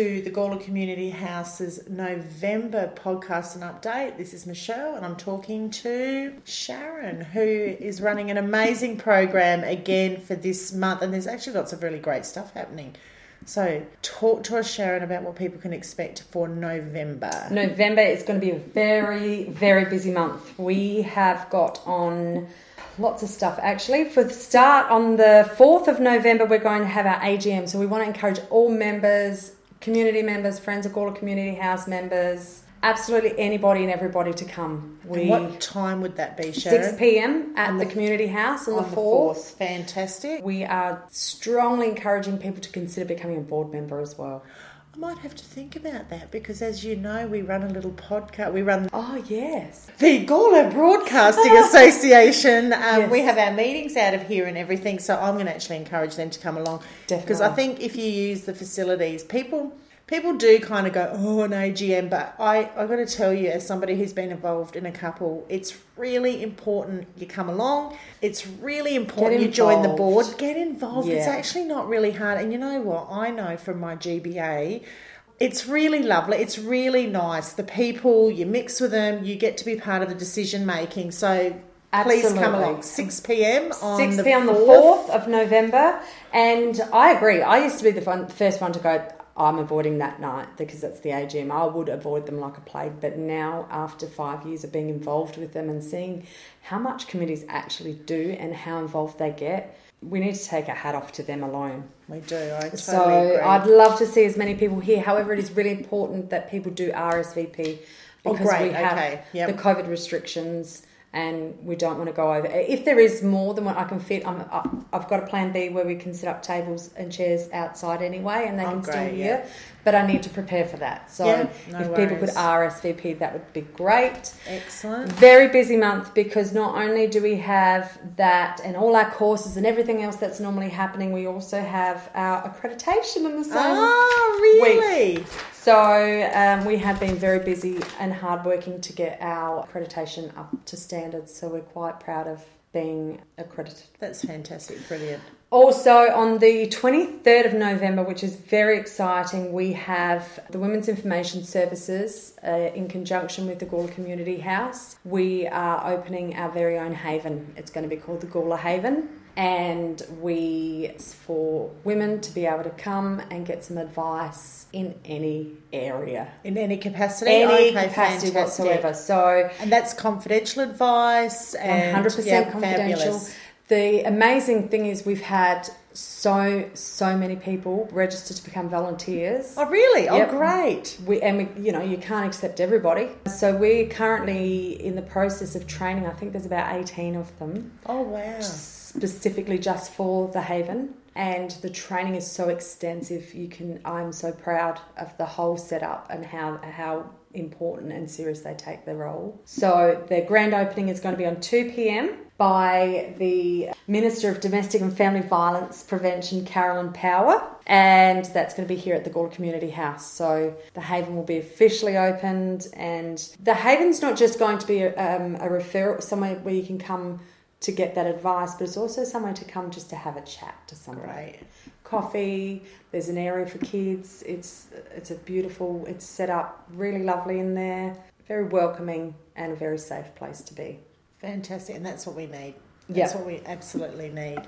to the Gawler Community House's November podcast and update. This is Michelle, and I'm talking to Sharyn, who is running an amazing program again for this month. And there's actually lots of really great stuff happening. So, talk to us, Sharyn, about what people can expect for November. November is going to be a very, very busy month. We have got on lots of stuff actually. For the start, on the 4th of November, we're going to have our AGM. So, we want to encourage all members, community members, Friends of Gawler Community House members, absolutely anybody and everybody to come. We, what time would that be, Sharyn? 6 p.m. at the, the, community house on, on the 4th. 4th. Fantastic. We are strongly encouraging people to consider becoming a board member as well. I might have to think about that because, as you know, we run a little podcast. We run. Oh yes. The Gawler Broadcasting Association. Um, yes. We have our meetings out of here and everything, so I'm going to actually encourage them to come along. Definitely. Because I think if you use the facilities, people people do kind of go, oh, an AGM, but I, I got to tell you, as somebody who's been involved in a couple, it's really important you come along. It's really important you join the board. Get involved. Yeah. It's actually not really hard. And you know what? I know from my GBA, it's really lovely. It's really nice. The people, you mix with them, you get to be part of the decision making. So Absolutely. Please come along. 6 p.m. on 6 p.m. the 4th of November. And I agree. I used to be the first one to go, I'm avoiding that night because it's the AGM. I would avoid them like a plague, but now after five years of being involved with them and seeing how much committees actually do and how involved they get, we need to take a hat off to them alone. We do. I totally so agree. I'd love to see as many people here. However, it is really important that people do RSVP oh, because oh, we have okay. yep. the COVID restrictions and we don't want to go over. If there is more than what I can fit, I'm, I've got a plan B where we can set up tables and chairs outside anyway, and they oh, can great, still hear. Yeah. But I need to prepare for that. So yeah, no if worries. people could RSVP, that would be great. Excellent. Very busy month because not only do we have that and all our courses and everything else that's normally happening, we also have our accreditation in the same. Oh, really? Week. So um, we have been very busy and hardworking to get our accreditation up to standards. So we're quite proud of being accredited. That's fantastic, brilliant. Also, on the 23rd of November, which is very exciting, we have the Women's Information Services uh, in conjunction with the Gawler Community House. We are opening our very own haven. It's going to be called the Gawler Haven. And we, for women to be able to come and get some advice in any area. In any capacity? Any okay, capacity fantastic. whatsoever. So, and that's confidential advice? 100% yeah, confidential. Fabulous the amazing thing is we've had so so many people register to become volunteers. Oh really? Oh, yep. Oh great. We and we you know you can't accept everybody. So we're currently in the process of training. I think there's about 18 of them. Oh wow. Specifically just for the Haven and the training is so extensive. You can I'm so proud of the whole setup and how how important and serious they take their role. So their grand opening is going to be on 2 p.m by the Minister of Domestic and Family Violence Prevention, Carolyn Power, and that's going to be here at the Gawler Community House. So the Haven will be officially opened, and the Haven's not just going to be um, a referral, somewhere where you can come to get that advice, but it's also somewhere to come just to have a chat to somebody. Right. Coffee. There's an area for kids. It's it's a beautiful. It's set up really lovely in there. Very welcoming and a very safe place to be. Fantastic, and that's what we need. That's what we absolutely need.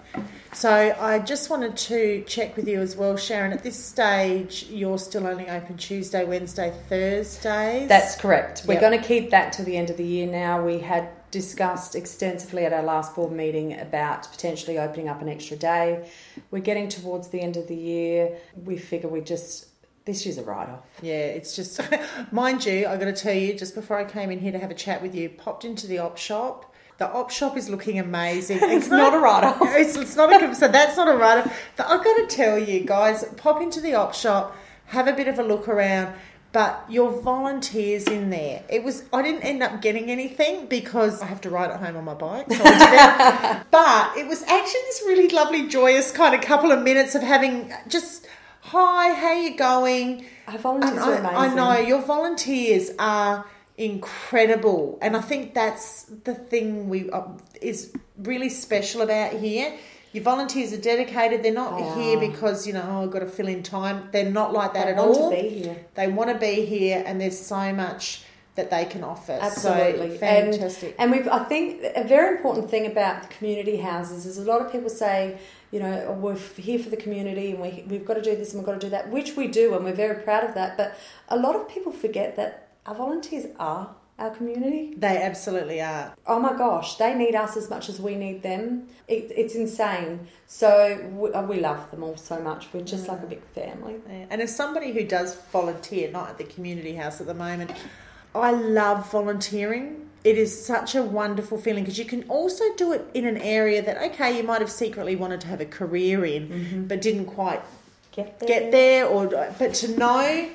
So I just wanted to check with you as well, Sharyn. At this stage, you're still only open Tuesday, Wednesday, Thursdays. That's correct. We're yep. going to keep that till the end of the year. Now we had discussed extensively at our last board meeting about potentially opening up an extra day. We're getting towards the end of the year. We figure we just this year's a write off. Yeah, it's just, mind you, I got to tell you, just before I came in here to have a chat with you, popped into the op shop. The op shop is looking amazing. it's not a write off. It's, it's, not a so that's not a write off. I've got to tell you guys, pop into the op shop, have a bit of a look around. But your volunteers in there, it was. I didn't end up getting anything because I have to ride it home on my bike. So but it was actually this really lovely, joyous kind of couple of minutes of having just hi, how you going? Our volunteers are amazing. I know your volunteers are incredible, and I think that's the thing we uh, is really special about here. Your volunteers are dedicated. They're not They here because you know oh, I've got to fill in time. They're not like that They at want all. to be here. They want to be here, and there's so much that they can offer. Absolutely. so, fantastic. And we've, I think, a very important thing about the community houses is a lot of people say, you know, oh, we're here for the community and we, we've got to do this and we've got to do that, which we do, and we're very proud of that. But a lot of people forget that our volunteers are our community. they absolutely are. Oh my gosh, they need us as much as we need them. It, it's insane. So we, uh, we love them all so much. We're just like a big family. Yeah. And as somebody who does volunteer, not at the community house at the moment, I love volunteering. It is such a wonderful feeling because you can also do it in an area that, okay, you might have secretly wanted to have a career in, but didn't quite Get there. get there. Or but to know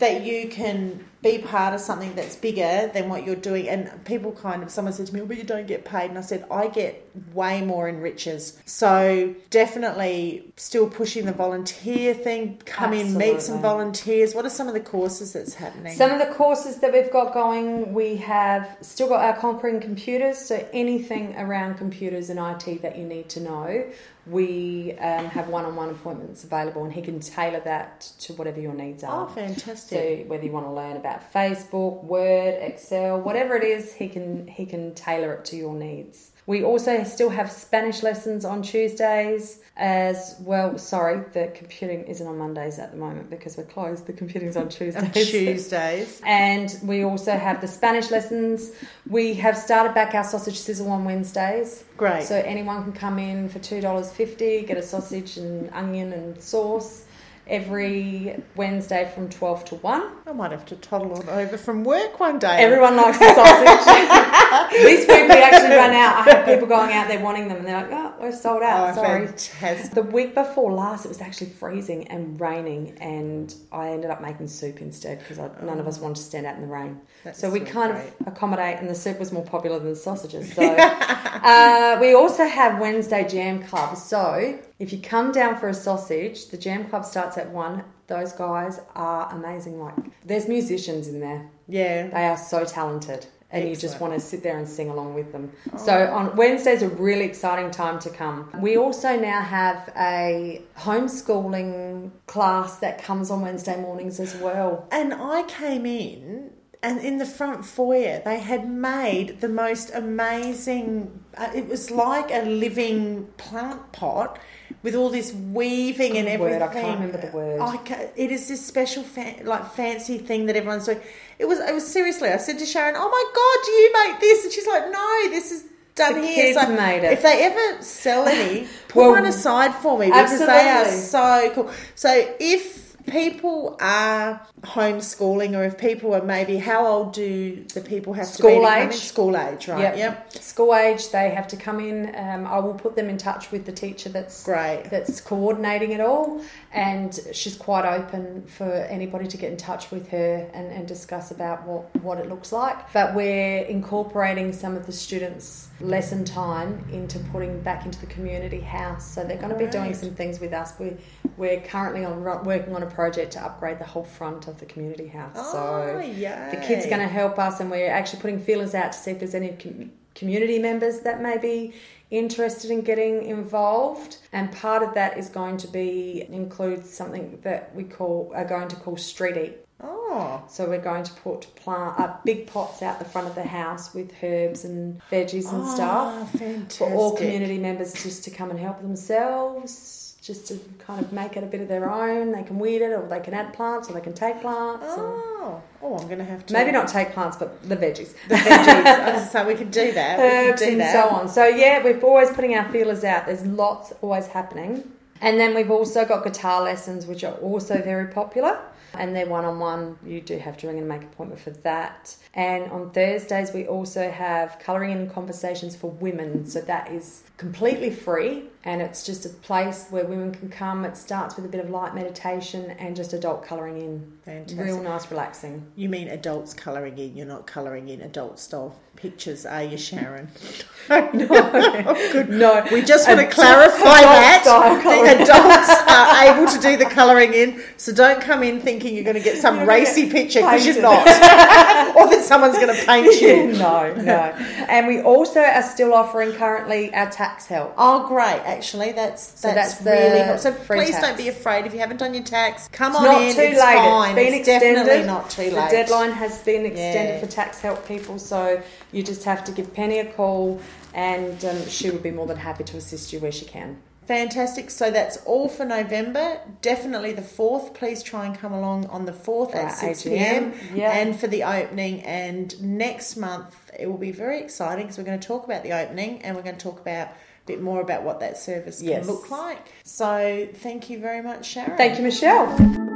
that you can be part of something that's bigger than what you're doing. And people kind of, someone said to me, "Oh, but you don't get paid," and I said, "I get way more in riches." So definitely still pushing the volunteer thing. Come in, meet some volunteers. What are some of the courses that's happening? Some of the courses that we've got going, we have still got our Conquering Computers. So anything around computers and IT that you need to know, we um, have one-on-one appointments available, and he can tailor that to whatever your needs are. oh, fantastic! So whether you want to learn about Facebook, Word, Excel, whatever it is, he can he can tailor it to your needs. We also still have Spanish lessons on Tuesdays as well. Sorry, the computing isn't on Mondays at the moment because we're closed. The computing's on Tuesdays. On Tuesdays. And we also have the Spanish lessons. We have started back our sausage sizzle on Wednesdays. Great. So anyone can come in for two dollars fifty, get a sausage and onion and sauce every Wednesday from twelve to one. I might have to toddle on over from work one day. Everyone likes the sausage. this week we actually ran out. I had people going out there wanting them, and they're like, "Oh, we're sold out." Oh, Sorry. fantastic. The week before last, it was actually freezing and raining, and I ended up making soup instead because none of us wanted to stand out in the rain. That's so we so kind great. of accommodate, and the soup was more popular than the sausages. So uh, we also have Wednesday Jam Club. So if you come down for a sausage, the Jam Club starts at one. Those guys are amazing. Like there's musicians in there. Yeah. They are so talented. And you just want to sit there and sing along with them. Oh. So on Wednesday's a really exciting time to come. We also now have a homeschooling class that comes on Wednesday mornings as well. And I came in, and in the front foyer, they had made the most amazing. Uh, it was like a living plant pot with all this weaving and everything. word, I can't remember the word. I ca- it is this special, fa- like fancy thing that everyone's doing. It was. It was seriously. I said to Sharyn, "Oh my god, do you make this?" And she's like, "No, this is." Done The here. So made it. If they ever sell any, put Well, one aside for me because they are so cool. So if people are homeschooling or if people are maybe how old do the people have to be School to in? age. school age right Yep. yep School age, they have to come in. Um, I will put them in touch with the teacher that's great that's coordinating it all, and she's quite open for anybody to get in touch with her and, and discuss about what, what it looks like. But we're incorporating some of the students' lesson time into putting back into the community house. So they're going to be doing some things with us. We we're currently on working on a project to upgrade the whole front of the community house. oh so yeah the kids are going to help us, and we're actually putting feelers out to see if there's any com- community members that may be interested in getting involved. And part of that is going to be include something that we call are going to call street eat. oh So we're going to put plant uh, big pots out the front of the house with herbs and veggies and stuff oh, fantastic for all community members just to come and help themselves. Just to kind of make it a bit of their own. They can weed it, or they can add plants, or they can take plants. oh oh I'm going to have to Maybe not take plants, but the veggies. the veggies gonna we could do that we herbs do and that so on. So yeah, we're always putting our feelers out. There's lots always happening. And then we've also got guitar lessons, which are also very popular. And they're one on one. You do have to ring and make an appointment for that. And on Thursdays, we also have colouring and conversations for women. So that is completely free. And it's just a place where women can come. It starts with a bit of light meditation and just adult colouring in. Fantastic. Real nice, relaxing. you mean adults colouring in you're not colouring in adult style pictures are you Sharyn No, good. No, We just want to clarify adult that style colouring. the adults are able to do the colouring in, so don't come in thinking you're going to get some racy get picture because you're not, or that someone's going to paint you. no, no. And we also are still offering currently our tax help. Oh, great! Actually, that's that's, So that's really helpful. So free please tax. don't be afraid if you haven't done your tax. Come It's on not in. too it's late. Fine. It's been extended. definitely not too late. The deadline has been extended Yeah. for tax help people, so you just have to give Penny a call, and um, she would be more than happy to assist you where she can. Fantastic. So that's all for November. Definitely the fourth. Please try and come along on the fourth For at 6 p.m. yeah. And for the opening. And next month it will be very exciting because we're going to talk about the opening and we're going to talk about a bit more about what that service Yes. can look like. So thank you very much, Sharyn. Thank you, Michelle.